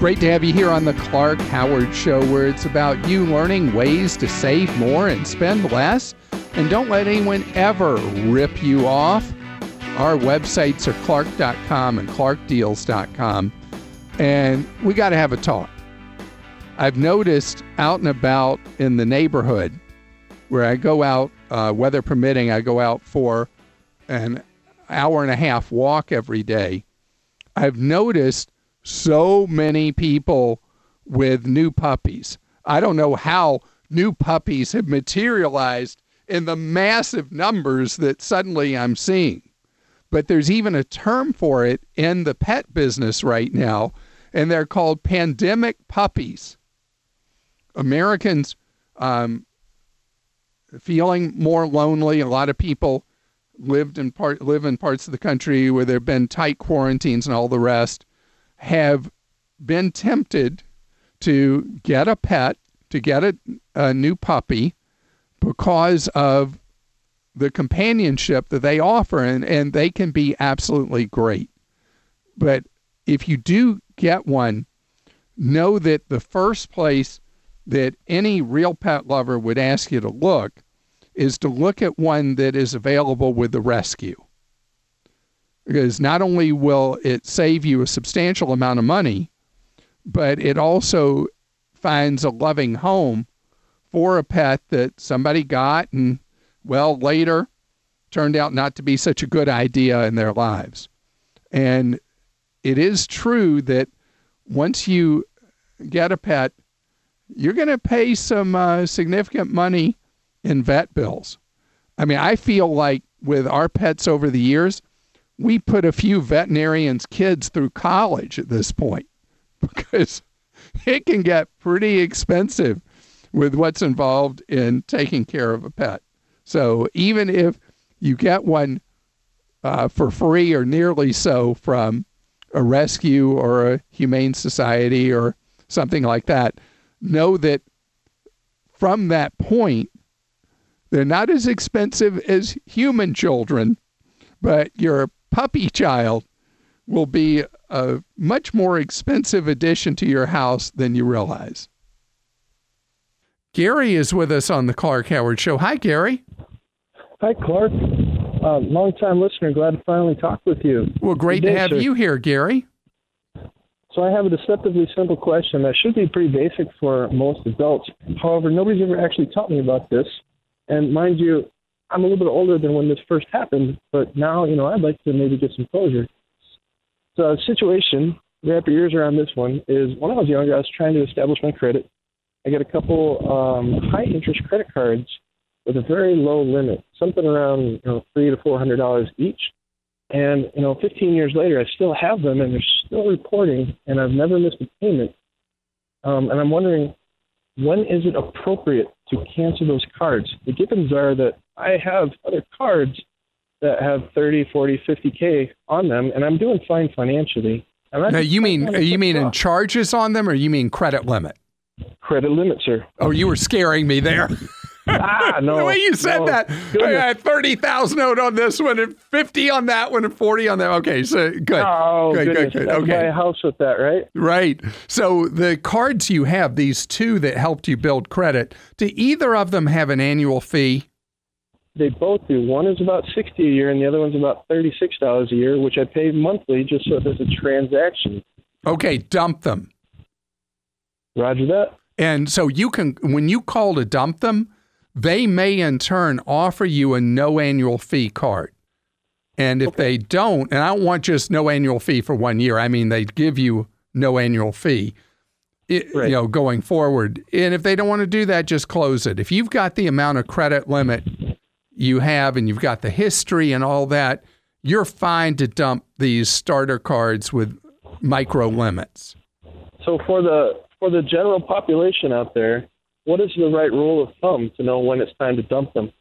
Great to have you here on the Clark Howard Show, where it's about you learning ways to save more and spend less. And don't let anyone ever rip you off. Our websites are clark.com and clarkdeals.com. And we got to have a talk. I've noticed out and about in the neighborhood where I go out, uh, weather permitting, I go out for an hour and a half walk every day. I've noticed so many people with new puppies. I don't know how new puppies have materialized in the massive numbers that suddenly I'm seeing. But there's even a term for it in the pet business right now, and they're called pandemic puppies. Americans um, feeling more lonely. A lot of people lived in part live in parts of the country where there've been tight quarantines and all the rest have been tempted to get a pet, to get a, a new puppy, because of the companionship that they offer, and, and they can be absolutely great. But if you do get one, know that the first place that any real pet lover would ask you to look is to look at one that is available with the rescue because not only will it save you a substantial amount of money, but it also finds a loving home for a pet that somebody got and, well, later turned out not to be such a good idea in their lives. And it is true that once you get a pet, you're going to pay some uh, significant money in vet bills. I mean, I feel like with our pets over the years, we put a few veterinarians' kids through college at this point because it can get pretty expensive with what's involved in taking care of a pet. So even if you get one uh, for free or nearly so from a rescue or a humane society or something like that, know that from that point, they're not as expensive as human children, but you're puppy child will be a much more expensive addition to your house than you realize. Gary is with us on the Clark Howard Show. Hi, Gary. Hi, Clark. Uh, long time listener. Glad to finally talk with you. Well, great day, to have sir. you here, Gary. So, I have a deceptively simple question that should be pretty basic for most adults. However, nobody's ever actually taught me about this. And mind you, I'm a little bit older than when this first happened, but now, you know, I'd like to maybe get some closure. So, the situation, wrap your ears around this one, is when I was younger, I was trying to establish my credit. I got a couple um, high interest credit cards with a very low limit, something around you know three to four hundred dollars each. And you know, 15 years later, I still have them, and they're still reporting, and I've never missed a payment. Um, and I'm wondering, when is it appropriate to cancel those cards? The givens are that I have other cards that have 30, 40, 50k on them, and I'm doing fine financially. Now, you mean you mean in charges on them, or you mean credit limit? credit limit, sir? Oh, you were scaring me there. Ah, no. the way you said no. that, I Goodness. got thirty thousand note on this one, and fifty on that one, and forty on that. Okay, so good, Oh, good, goodness. good, good. Buy Okay, a house with that, right? right. So the cards you have, these two that helped you build credit, do either of them have an annual fee? They both do. One is about sixty a year, and the other one's about thirty-six dollars a year, which I pay monthly just so there's a transaction. Okay, dump them. Roger that. And so you can, when you call to dump them, they may in turn offer you a no annual fee card. And if they don't, and I don't want just no annual fee for one year, I mean, they give you no annual fee, it, Right. you know, going forward. And if they don't want to do that, just close it. If you've got the amount of credit limit you have and you've got the history and all that, you're fine to dump these starter cards with micro limits. So for the for the general population out there, what is the right rule of thumb to know when it's time to dump them?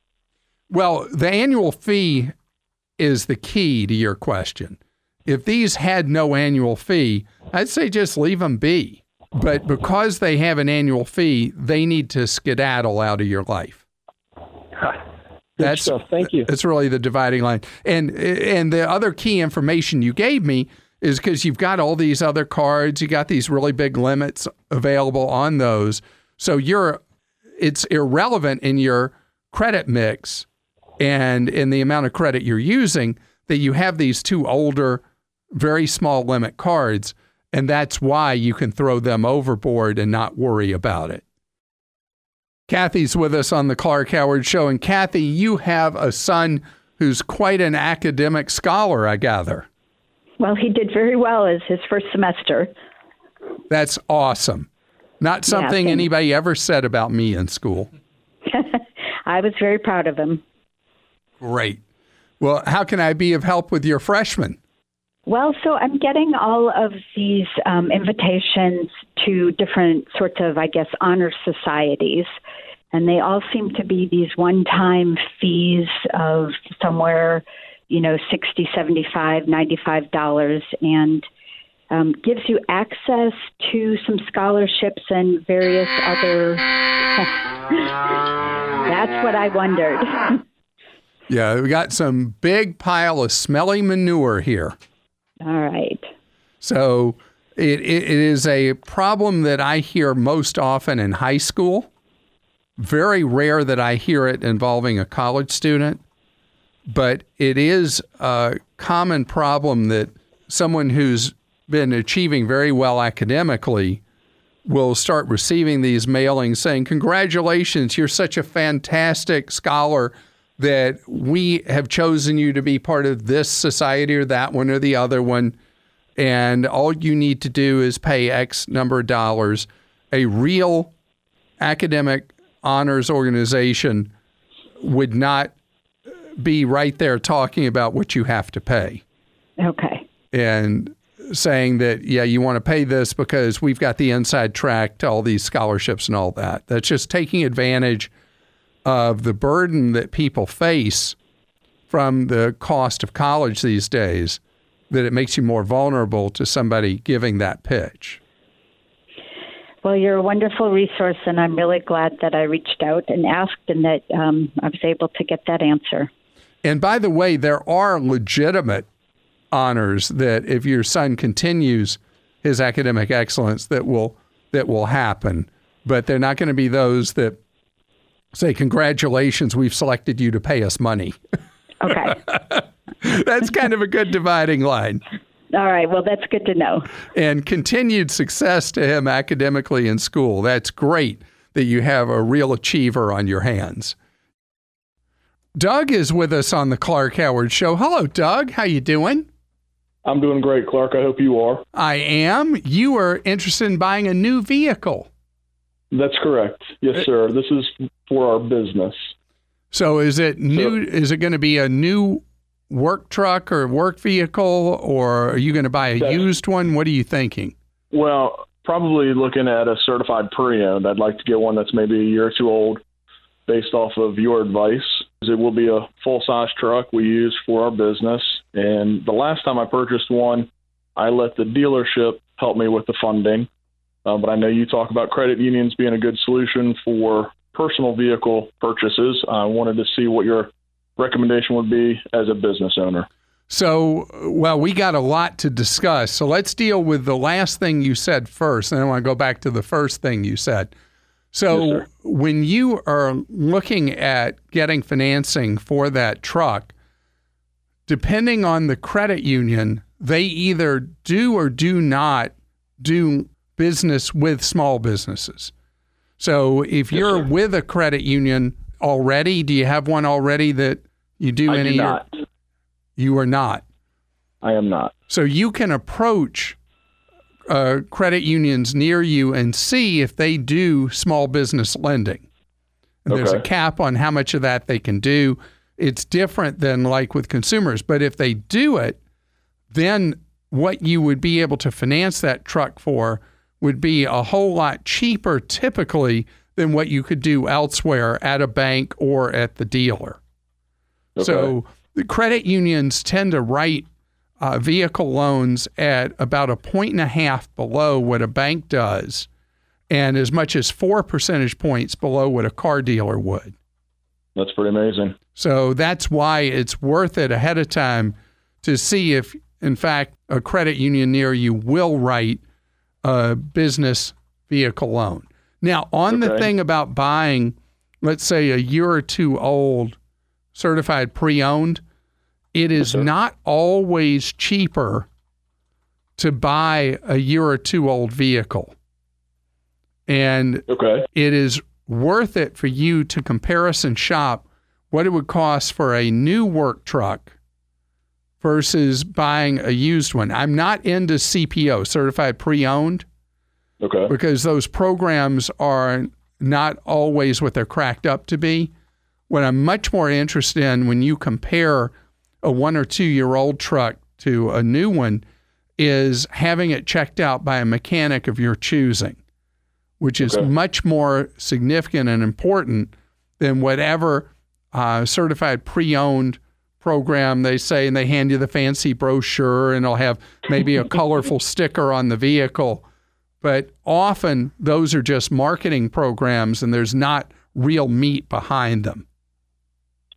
Well, the annual fee is the key to your question. If these had no annual fee, I'd say just leave them be. But because they have an annual fee, they need to skedaddle out of your life. That's- stuff. Thank you. It's really the dividing line. And and the other key information you gave me is because you've got all these other cards, you got these really big limits available on those. So you're it's irrelevant in your credit mix and in the amount of credit you're using that you have these two older, very small limit cards. And that's why you can throw them overboard and not worry about it. Kathy's with us on the Clark Howard Show. And Kathy, you have a son who's quite an academic scholar, I gather. Well, he did very well as his first semester. That's awesome. Not something yeah, anybody ever said about me in school. I was very proud of him. Great. Well, how can I be of help with your freshman? Well, so I'm getting all of these um, invitations to different sorts of, I guess, honor societies. And they all seem to be these one time fees of somewhere, you know, 60 75 $95. And um, gives you access to some scholarships and various other. That's what I wondered. yeah, we got some big pile of smelly manure here. All right. So it, it, it is a problem that I hear most often in high school. Very rare that I hear it involving a college student, but it is a common problem that someone who's been achieving very well academically will start receiving these mailings saying, Congratulations, you're such a fantastic scholar that we have chosen you to be part of this society or that one or the other one. And all you need to do is pay X number of dollars. A real academic honors organization would not be right there talking about what you have to pay. Okay. And saying that, yeah, you want to pay this because we've got the inside track to all these scholarships and all that. That's just taking advantage of the burden that people face from the cost of college these days, that it makes you more vulnerable to somebody giving that pitch. Well, you're a wonderful resource, and I'm really glad that I reached out and asked and that um, I was able to get that answer. And by the way, there are legitimate honors that if your son continues his academic excellence that will that will happen. But they're not going to be those that say congratulations we've selected you to pay us money. Okay. That's kind of a good dividing line. All right. Well that's good to know. And continued success to him academically in school. That's great that you have a real achiever on your hands. Doug is with us on the Clark Howard Show. Hello, Doug. How you doing? I'm doing great, Clark. I hope you are. I am. You are interested in buying a new vehicle. That's correct. Yes, uh, sir. This is for our business. So is it new? So, is it going to be a new work truck or work vehicle, or are you going to buy a used one? What are you thinking? Well, probably looking at a certified pre-owned. I'd like to get one that's maybe a year or two old, based off of your advice. It will be a full-size truck we use for our business and the last time I purchased one, I let the dealership help me with the funding. Uh, but I know you talk about credit unions being a good solution for personal vehicle purchases. I wanted to see what your recommendation would be as a business owner. So, well, we got a lot to discuss. So let's deal with the last thing you said first. And I want to go back to the first thing you said. So, yes, when you are looking at getting financing for that truck, depending on the credit union, they either do or do not do business with small businesses. So if yes, you're sir. with a credit union already, do you have one already that you do I any? Do not. You are not. I am not. So you can approach uh, credit unions near you and see if they do small business lending. And okay. there's a cap on how much of that they can do it's different than like with consumers. But if they do it, then what you would be able to finance that truck for would be a whole lot cheaper typically than what you could do elsewhere at a bank or at the dealer. Okay. So the credit unions tend to write uh, vehicle loans at about a point and a half below what a bank does, and as much as four percentage points below what a car dealer would. That's pretty amazing. So that's why it's worth it ahead of time to see if In fact, a credit union near you will write a business vehicle loan. Now, on the thing about buying, let's say a year or two old certified pre owned, it is not always cheaper to buy a year or two old vehicle. And Okay. it is worth it for you to comparison shop what it would cost for a new work truck versus buying a used one. I'm not into CPO, certified pre owned, Okay. because those programs are not always what they're cracked up to be. What I'm much more interested in when you compare a one or two year old truck to a new one is having it checked out by a mechanic of your choosing, which is Okay. much more significant and important than whatever uh, certified pre owned program they say, and they hand you the fancy brochure and it'll have maybe a colorful sticker on the vehicle but often those are just marketing programs and there's not real meat behind them.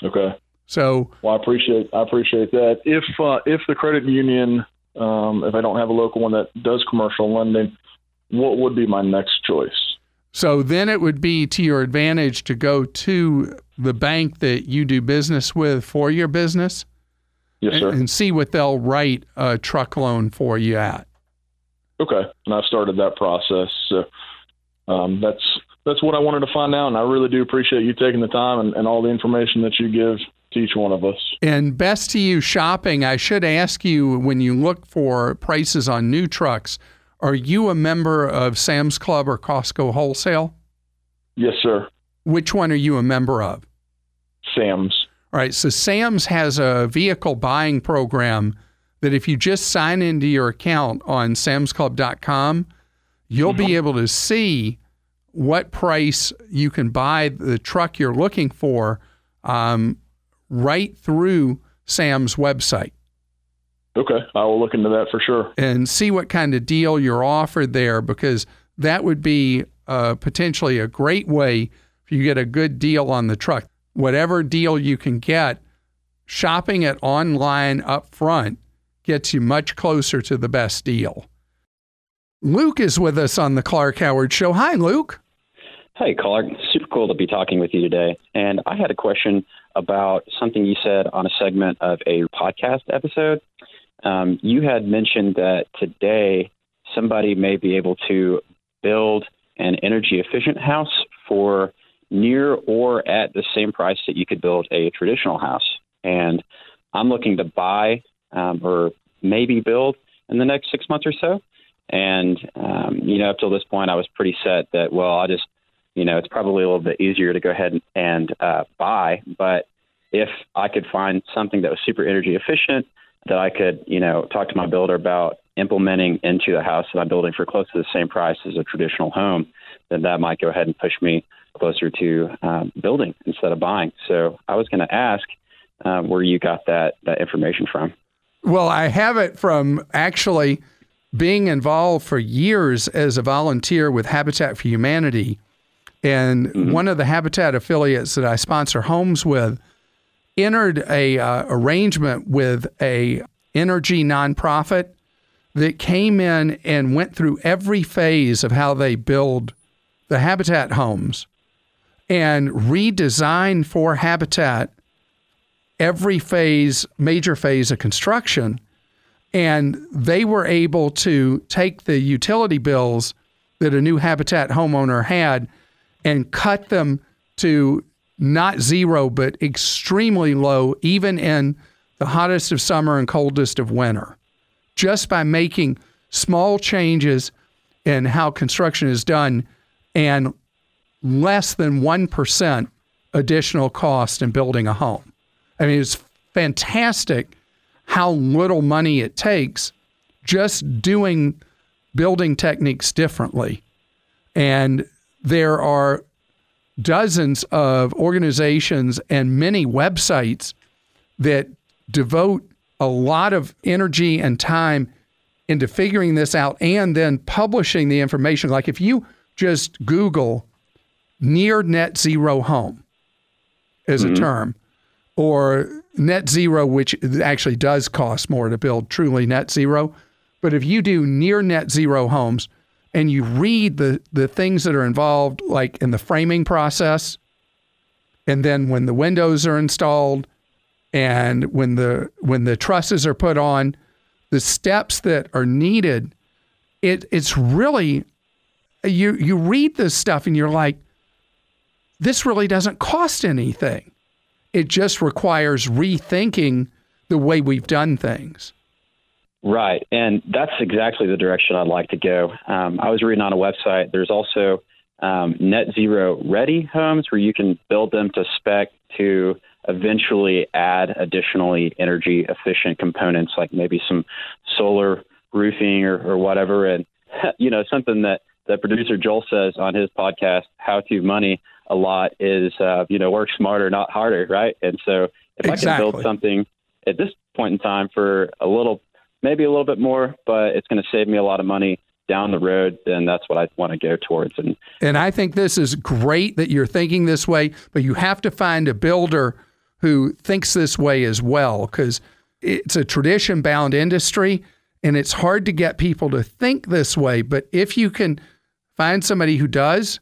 Okay. So, Well, I appreciate I appreciate that. If uh, if the credit union, um, if I don't have a local one that does commercial lending, what would be my next choice? so then it would be to your advantage to go to the bank that you do business with for your business Yes, and, sir. and see what they'll write a truck loan for you at. Okay, and I've started that process. So um, that's that's what I wanted to find out, and I really do appreciate you taking the time and, and all the information that you give to each one of us. And best to you shopping, I should ask you when you look for prices on new trucks, are you a member of Sam's Club or Costco Wholesale? Yes, sir. Which one are you a member of? Sam's. All right, so Sam's has a vehicle buying program that if you just sign into your account on samsclub.com, you'll be able to see what price you can buy the truck you're looking for um, right through Sam's website Okay, I will look into that for sure. and see what kind of deal you're offered there because that would be uh, potentially a great way if you get a good deal on the truck. Whatever deal you can get, shopping it online up front gets you much closer to the best deal. Luke is with us on the Clark Howard Show. Hi, Luke. Hey, Clark. Super cool to be talking with you today. And I had a question about something you said on a segment of a podcast episode. Um, you had mentioned that today somebody may be able to build an energy efficient house for near or at the same price that you could build a traditional house. And I'm looking to buy um, or maybe build in the next six months or so. And, um, you know, up till this point, I was pretty set that, well, I'll just you know, it's probably a little bit easier to go ahead and, uh, buy. But if I could find something that was super energy efficient that I could, you know, talk to my builder about implementing into the house that I'm building for close to the same price as a traditional home, then that might go ahead and push me closer to um, building instead of buying. So I was going to ask um, where you got that that information from. Well, I have it from actually being involved for years as a volunteer with Habitat for Humanity. And one of the Habitat affiliates that I sponsor homes with entered a uh, arrangement with a energy nonprofit that came in and went through every phase of how they build the Habitat homes and redesigned for Habitat every phase, major phase of construction. And they were able to take the utility bills that a new Habitat homeowner had and cut them to not zero, but extremely low, even in the hottest of summer and coldest of winter, just by making small changes in how construction is done and less than 1% additional cost in building a home. I mean, it's fantastic how little money it takes just doing building techniques differently. And there are dozens of organizations and many websites that devote a lot of energy and time into figuring this out and then publishing the information. Like if you just Google near net zero home as a mm-hmm. term, or net zero, which actually does cost more to build truly net zero. But if you do near net zero homes and you read the, the things that are involved, like in the framing process, and then when the windows are installed and when the when the trusses are put on, the steps that are needed, it it's really you you read this stuff and you're like, this really doesn't cost anything. It just requires rethinking the way we've done things. Right. And that's exactly the direction I'd like to go. Um, I was reading on a website, there's also um, net zero ready homes where you can build them to spec to eventually add additionally energy efficient components like maybe some solar roofing or, or whatever. And, you know, something that the producer Joel says on his podcast, How to Money, a lot is, uh, you know, work smarter, not harder, right? And so if exactly. I can build something at this point in time for a little, maybe a little bit more, but it's going to save me a lot of money down the road, then that's what I want to go towards. And and I think this is great that you're thinking this way, but you have to find a builder who thinks this way as well, because it's a tradition bound industry and it's hard to get people to think this way. But if you can find somebody who does,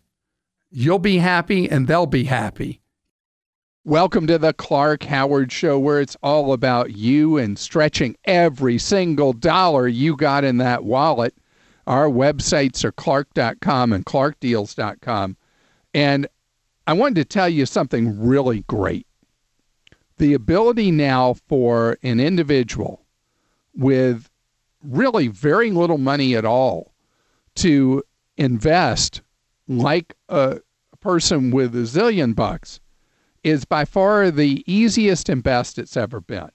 you'll be happy and they'll be happy. Welcome to the Clark Howard Show, where it's all about you and stretching every single dollar you got in that wallet. Our websites are clark.com and clarkdeals.com. And I wanted to tell you something really great. The ability now for an individual with really very little money at all to invest like a, person with a zillion bucks is by far the easiest and best it's ever been.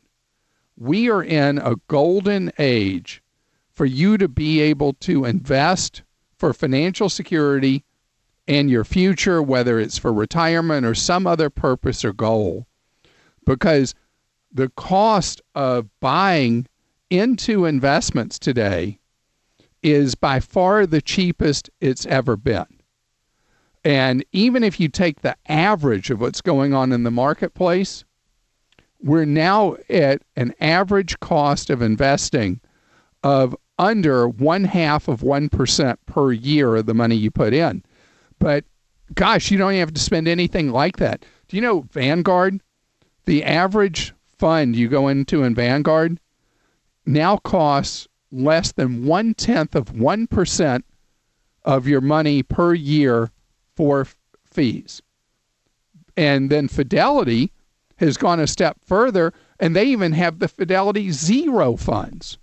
We are in a golden age for you to be able to invest for financial security and your future, whether it's for retirement or some other purpose or goal, because the cost of buying into investments today is by far the cheapest it's ever been. And even if you take the average of what's going on in the marketplace, we're now at an average cost of investing of under one half of 1% per year of the money you put in. But gosh, you don't have to spend anything like that. Do you know Vanguard? The average fund you go into in Vanguard now costs less than one tenth of 1% of your money per year for fees. And then Fidelity has gone a step further, and they even have the Fidelity Zero funds,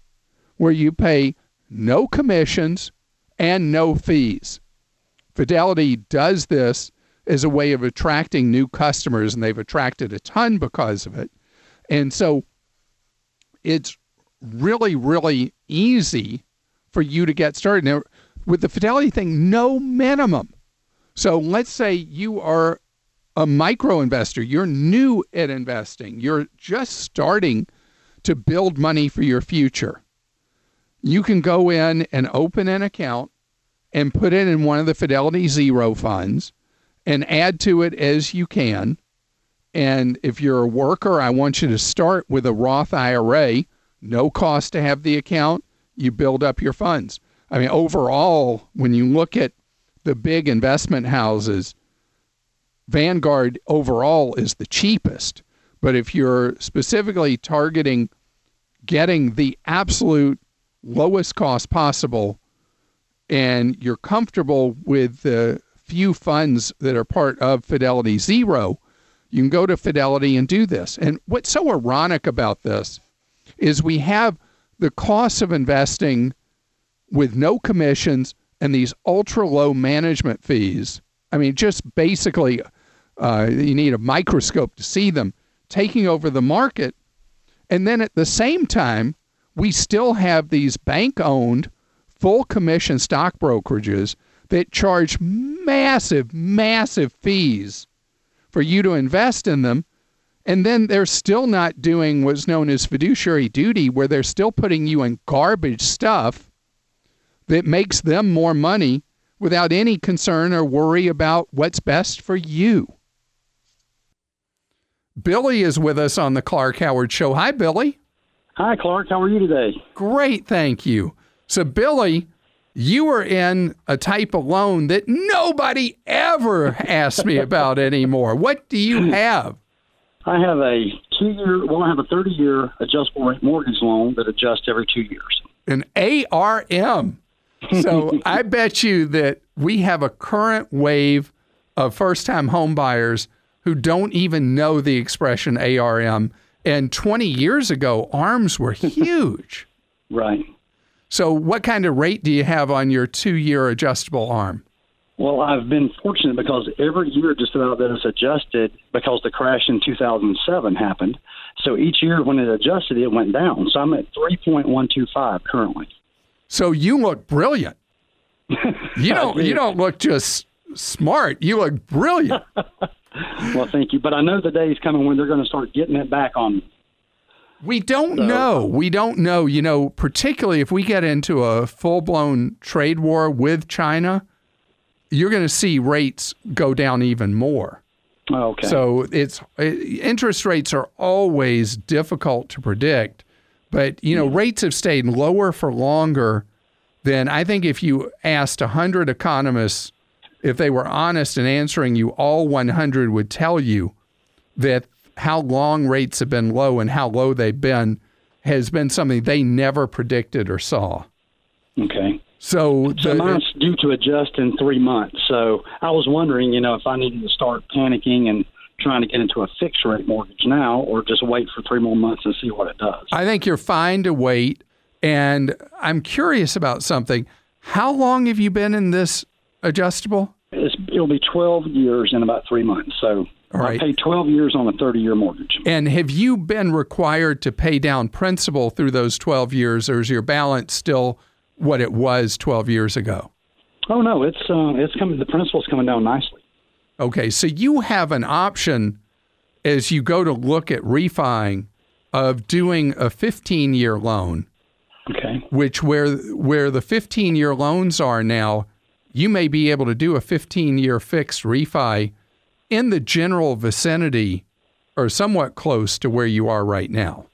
where you pay no commissions and no fees. Fidelity does this as a way of attracting new customers, and they've attracted a ton because of it. And so it's really, really easy for you to get started. Now, with the Fidelity thing, no minimum. So let's say you are a micro investor, you're new at investing, you're just starting to build money for your future. You can go in and open an account and put it in one of the Fidelity Zero funds and add to it as you can. And if you're a worker, I want you to start with a Roth IRA, no cost to have the account. You build up your funds. I mean, overall, when you look at the big investment houses, Vanguard overall is the cheapest. But if you're specifically targeting getting the absolute lowest cost possible and you're comfortable with the few funds that are part of Fidelity Zero, you can go to Fidelity and do this. And what's so ironic about this is we have the cost of investing with no commissions and these ultra low management fees. I mean, just basically, uh, you need a microscope to see them taking over the market. And then at the same time, we still have these bank owned, full commission stock brokerages that charge massive, massive fees for you to invest in them. And then they're still not doing what's known as fiduciary duty, where they're still putting you in garbage stuff that makes them more money without any concern or worry about what's best for you. Billy is with us on the Clark Howard Show. Hi, Billy. Hi, Clark. How are you today? Great, thank you. So, Billy, you were in a type of loan that nobody ever asks me about anymore. What do you have? I have a two year, well, I have a 30 year adjustable rate mortgage loan that adjusts every two years. An ARM. So, I bet you that we have a current wave of first time home buyers who don't even know the expression ARM. And 20 years ago, ARMs were huge. Right. So, what kind of rate do you have on your two year adjustable ARM? Well, I've been fortunate because every year just about that it's adjusted because the crash in 2007 happened. So each year when it adjusted, it went down. So I'm at 3.125 currently. So you look brilliant. You don't. you don't look just smart. You look brilliant. well, thank you. But I know the day is coming when they're going to start getting it back on me. We don't so, know. We don't know. You know, particularly if we get into a full blown trade war with China, you're going to see rates go down even more. Oh, okay. So it's interest rates are always difficult to predict, but you know yeah. rates have stayed lower for longer than I think if you asked hundred economists if they were honest in answering you, all 100 would tell you that how long rates have been low and how low they've been has been something they never predicted or saw. Okay. So, so mine's due to adjust in three months. So I was wondering, you know, if I needed to start panicking and trying to get into a fixed rate mortgage now or just wait for three more months and see what it does. I think you're fine to wait. And I'm curious about something. How long have you been in this adjustable? It's, it'll be 12 years in about three months. So I paid 12 years on a 30 year mortgage. And have you been required to pay down principal through those 12 years, or is your balance still what it was 12 years ago? Oh no, it's uh, it's coming. The principal's coming down nicely. Okay, so you have an option as you go to look at refining of doing a 15 year loan. Okay. Which where where the 15 year loans are now, you may be able to do a 15 year fixed refi in the general vicinity or somewhat close to where you are right now.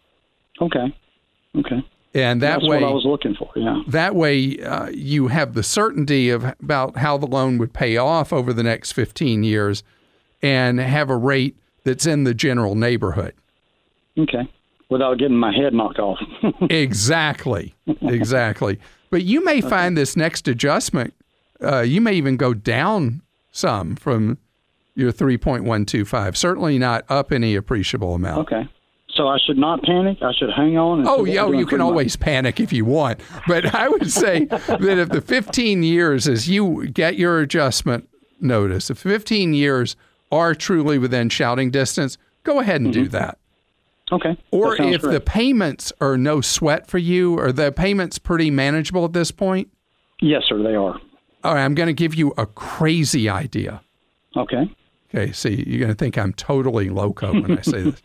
Okay. Okay. And that That's way, what I was looking for. Yeah. That way, uh, you have the certainty of about how the loan would pay off over the next 15 years, and have a rate that's in the general neighborhood. Okay. Without getting my head knocked off. exactly. Exactly. But you may okay. find this next adjustment, uh, you may even go down some from your 3.125. Certainly not up any appreciable amount. Okay. So I should not panic. I should hang on. oh, yeah, you can always panic if you want. But I would say that if the 15 years, as you get your adjustment notice, if 15 years are truly within shouting distance, go ahead and mm-hmm. do that. Okay. Or if the payments are no sweat for you, are the payments pretty manageable at this point? Yes, sir, they are. All right, I'm going to give you a crazy idea. Okay. Okay, see, you're going to think I'm totally loco when I say this.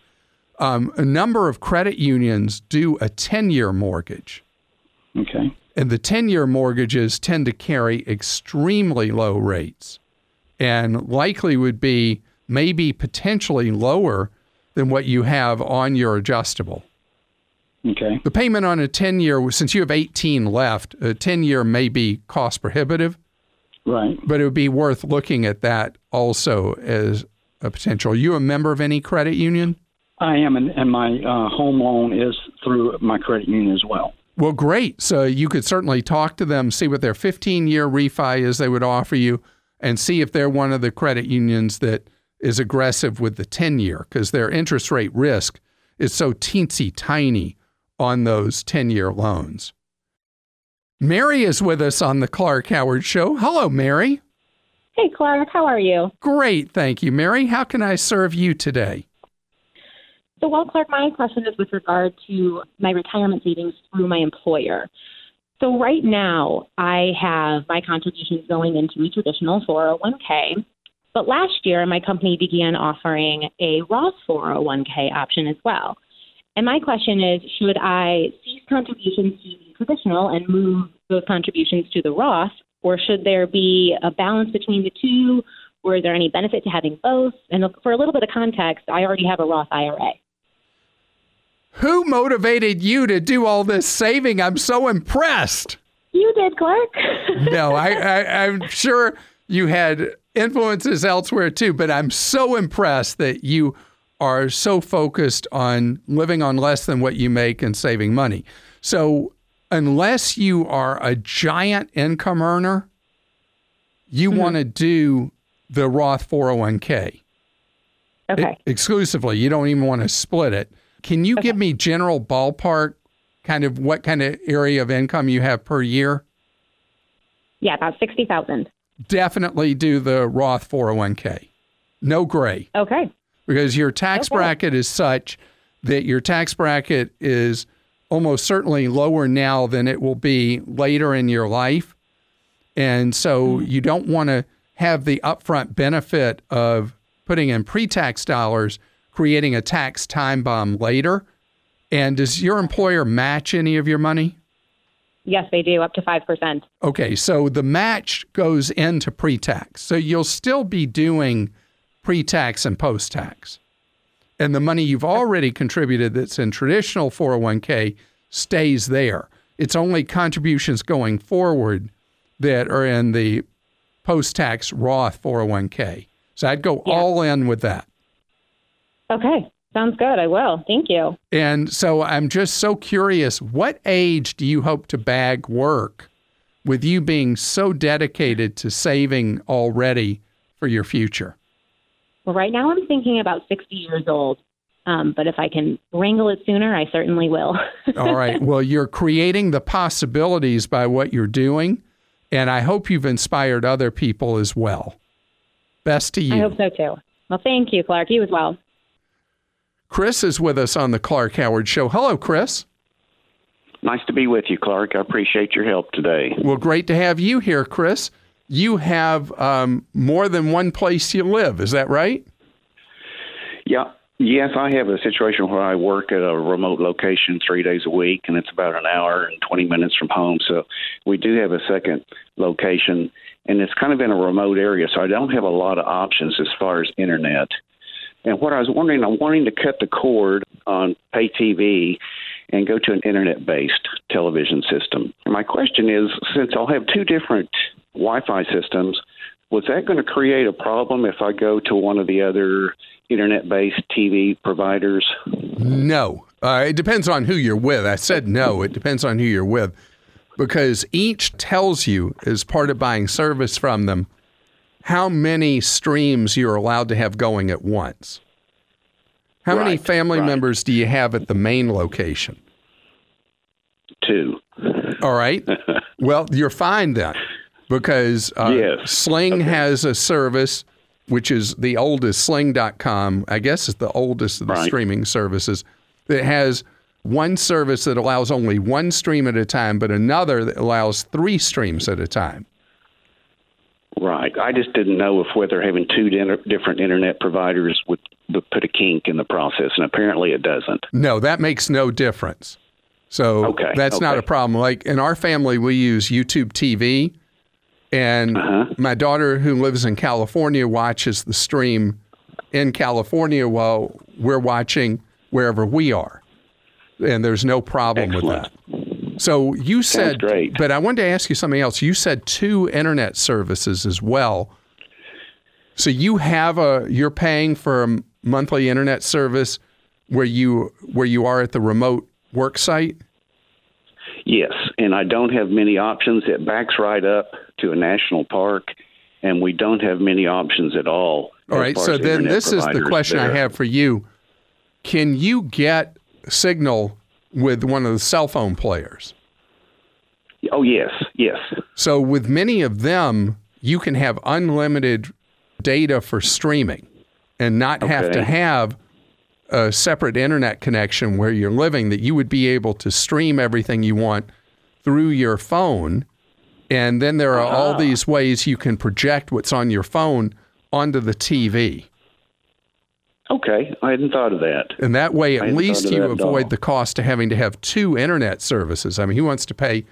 Um, a number of credit unions do a 10 year mortgage. Okay. And the 10 year mortgages tend to carry extremely low rates and likely would be maybe potentially lower than what you have on your adjustable. Okay. The payment on a 10 year, since you have 18 left, a 10 year may be cost prohibitive. Right. But it would be worth looking at that also as a potential. Are you a member of any credit union? I am, and, and my uh, home loan is through my credit union as well. Well, great. So you could certainly talk to them, see what their 15 year refi is they would offer you, and see if they're one of the credit unions that is aggressive with the 10 year because their interest rate risk is so teensy tiny on those 10 year loans. Mary is with us on the Clark Howard Show. Hello, Mary. Hey, Clark. How are you? Great. Thank you, Mary. How can I serve you today? So, well, Clark, my question is with regard to my retirement savings through my employer. So, right now, I have my contributions going into a traditional 401k. But last year, my company began offering a Roth 401k option as well. And my question is should I cease contributions to the traditional and move those contributions to the Roth, or should there be a balance between the two? or is there any benefit to having both? And for a little bit of context, I already have a Roth IRA. Who motivated you to do all this saving? I'm so impressed. You did, Clark. no, I, I, I'm sure you had influences elsewhere too, but I'm so impressed that you are so focused on living on less than what you make and saving money. So, unless you are a giant income earner, you mm-hmm. want to do the Roth 401k. Okay. It, exclusively. You don't even want to split it. Can you okay. give me general ballpark kind of what kind of area of income you have per year? Yeah, about 60,000. Definitely do the Roth 401k. No gray. Okay. Because your tax okay. bracket is such that your tax bracket is almost certainly lower now than it will be later in your life. And so mm-hmm. you don't want to have the upfront benefit of putting in pre tax dollars, creating a tax time bomb later. And does your employer match any of your money? Yes, they do, up to 5%. Okay, so the match goes into pre tax. So you'll still be doing pre tax and post tax. And the money you've already contributed that's in traditional 401k stays there. It's only contributions going forward that are in the post tax Roth 401k. So I'd go yeah. all in with that. Okay. Sounds good. I will. Thank you. And so I'm just so curious what age do you hope to bag work with you being so dedicated to saving already for your future? Well, right now I'm thinking about 60 years old. Um, but if I can wrangle it sooner, I certainly will. All right. Well, you're creating the possibilities by what you're doing. And I hope you've inspired other people as well. Best to you. I hope so too. Well, thank you, Clark. You as well. Chris is with us on the Clark Howard Show. Hello, Chris. Nice to be with you, Clark. I appreciate your help today. Well, great to have you here, Chris. You have um, more than one place you live, is that right? Yeah. Yes, I have a situation where I work at a remote location three days a week, and it's about an hour and 20 minutes from home. So we do have a second location, and it's kind of in a remote area, so I don't have a lot of options as far as internet. And what I was wondering, I'm wanting to cut the cord on pay TV and go to an internet based television system. My question is since I'll have two different Wi Fi systems, was that going to create a problem if I go to one of the other internet based TV providers? No. Uh, it depends on who you're with. I said no. It depends on who you're with because each tells you, as part of buying service from them, how many streams you're allowed to have going at once. How right, many family right. members do you have at the main location? Two. All right. well, you're fine then because uh, yes. Sling okay. has a service which is the oldest sling.com i guess it's the oldest of the right. streaming services that has one service that allows only one stream at a time but another that allows three streams at a time Right. I just didn't know if whether having two different internet providers would, would put a kink in the process, and apparently it doesn't. No, that makes no difference. So okay, that's okay. not a problem. Like in our family, we use YouTube TV, and uh-huh. my daughter, who lives in California, watches the stream in California while we're watching wherever we are. And there's no problem Excellent. with that. So you said, great. but I wanted to ask you something else. You said two internet services as well. So you have a you're paying for a monthly internet service where you where you are at the remote work site. Yes, and I don't have many options. It backs right up to a national park, and we don't have many options at all. All right. So then this is the question there. I have for you. Can you get signal with one of the cell phone players. Oh, yes, yes. So, with many of them, you can have unlimited data for streaming and not okay. have to have a separate internet connection where you're living, that you would be able to stream everything you want through your phone. And then there are uh-huh. all these ways you can project what's on your phone onto the TV. Okay, I hadn't thought of that. And that way, at least you avoid the cost of having to have two internet services. I mean, who wants to pay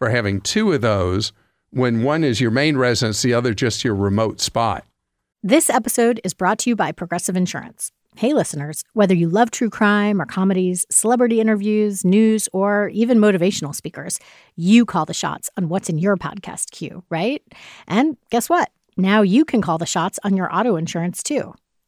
for having two of those when one is your main residence, the other just your remote spot? This episode is brought to you by Progressive Insurance. Hey, listeners, whether you love true crime or comedies, celebrity interviews, news, or even motivational speakers, you call the shots on what's in your podcast queue, right? And guess what? Now you can call the shots on your auto insurance too.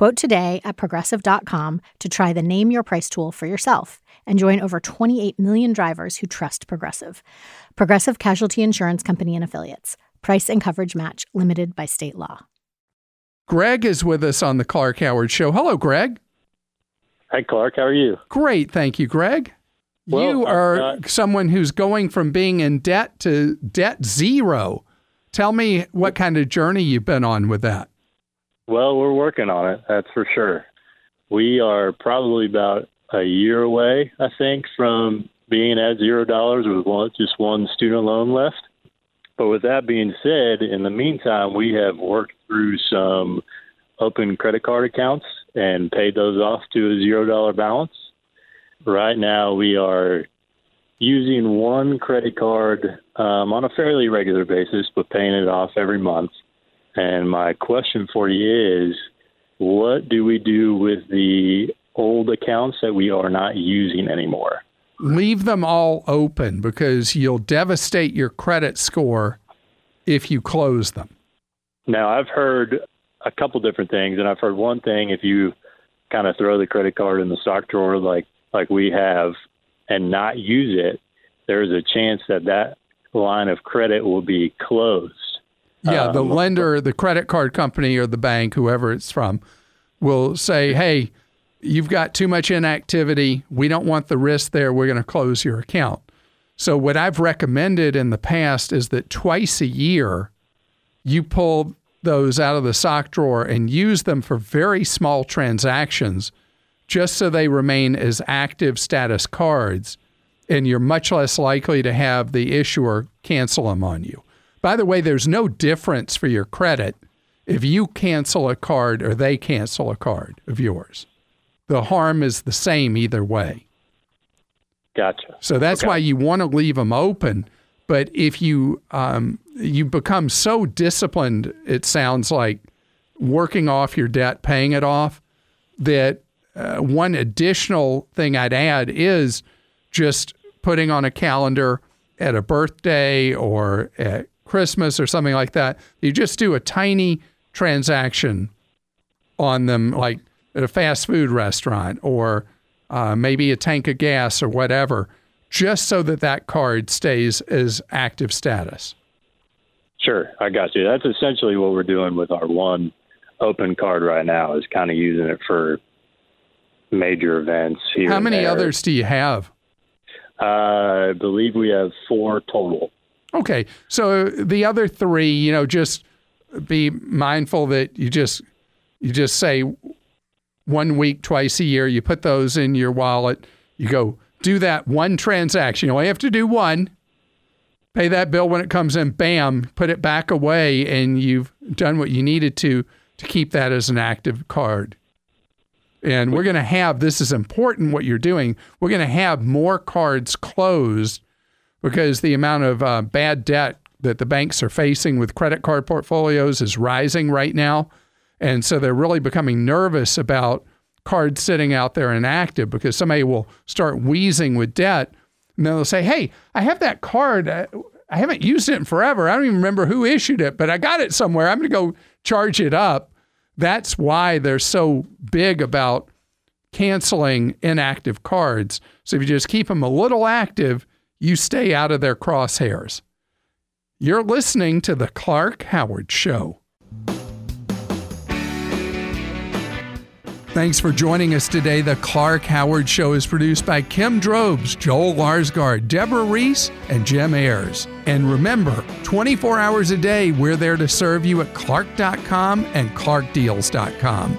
Quote today at progressive.com to try the Name Your Price tool for yourself and join over 28 million drivers who trust Progressive. Progressive Casualty Insurance Company and Affiliates. Price and coverage match limited by state law. Greg is with us on the Clark Howard Show. Hello, Greg. Hi, Clark. How are you? Great. Thank you, Greg. Well, you are uh, someone who's going from being in debt to debt zero. Tell me what kind of journey you've been on with that. Well, we're working on it, that's for sure. We are probably about a year away, I think, from being at zero dollars with one, just one student loan left. But with that being said, in the meantime, we have worked through some open credit card accounts and paid those off to a zero dollar balance. Right now, we are using one credit card um, on a fairly regular basis, but paying it off every month. And my question for you is what do we do with the old accounts that we are not using anymore? Leave them all open because you'll devastate your credit score if you close them. Now, I've heard a couple different things, and I've heard one thing: if you kind of throw the credit card in the sock drawer, like like we have, and not use it, there's a chance that that line of credit will be closed. Yeah, um, the lender, the credit card company, or the bank, whoever it's from, will say, "Hey, you've got too much inactivity. We don't want the risk there. We're going to close your account." So, what I've recommended in the past is that twice a year, you pull those out of the sock drawer and use them for very small transactions just so they remain as active status cards and you're much less likely to have the issuer cancel them on you. By the way, there's no difference for your credit if you cancel a card or they cancel a card of yours. The harm is the same either way. Gotcha. So that's okay. why you want to leave them open. But if you um, you become so disciplined, it sounds like working off your debt, paying it off, that uh, one additional thing I'd add is just putting on a calendar at a birthday or at Christmas or something like that. You just do a tiny transaction on them, like at a fast food restaurant or uh, maybe a tank of gas or whatever, just so that that card stays as active status. Sure, I got you. That's essentially what we're doing with our one open card right now is kind of using it for major events here. How many others do you have? Uh, I believe we have four total. Okay, so the other three, you know, just be mindful that you just you just say one week, twice a year. You put those in your wallet. You go do that one transaction. You only have to do one pay that bill when it comes in, bam, put it back away, and you've done what you needed to to keep that as an active card. And we're going to have this is important what you're doing. We're going to have more cards closed because the amount of uh, bad debt that the banks are facing with credit card portfolios is rising right now. And so they're really becoming nervous about cards sitting out there inactive because somebody will start wheezing with debt and then they'll say, hey, I have that card. I, I haven't used it in forever. I don't even remember who issued it, but I got it somewhere. I'm going to go charge it up. That's why they're so big about canceling inactive cards. So if you just keep them a little active, you stay out of their crosshairs. You're listening to The Clark Howard Show. Thanks for joining us today. The Clark Howard Show is produced by Kim Drobes, Joel Larsgaard, Deborah Reese, and Jim Ayers. And remember, 24 hours a day, we're there to serve you at clark.com and clarkdeals.com.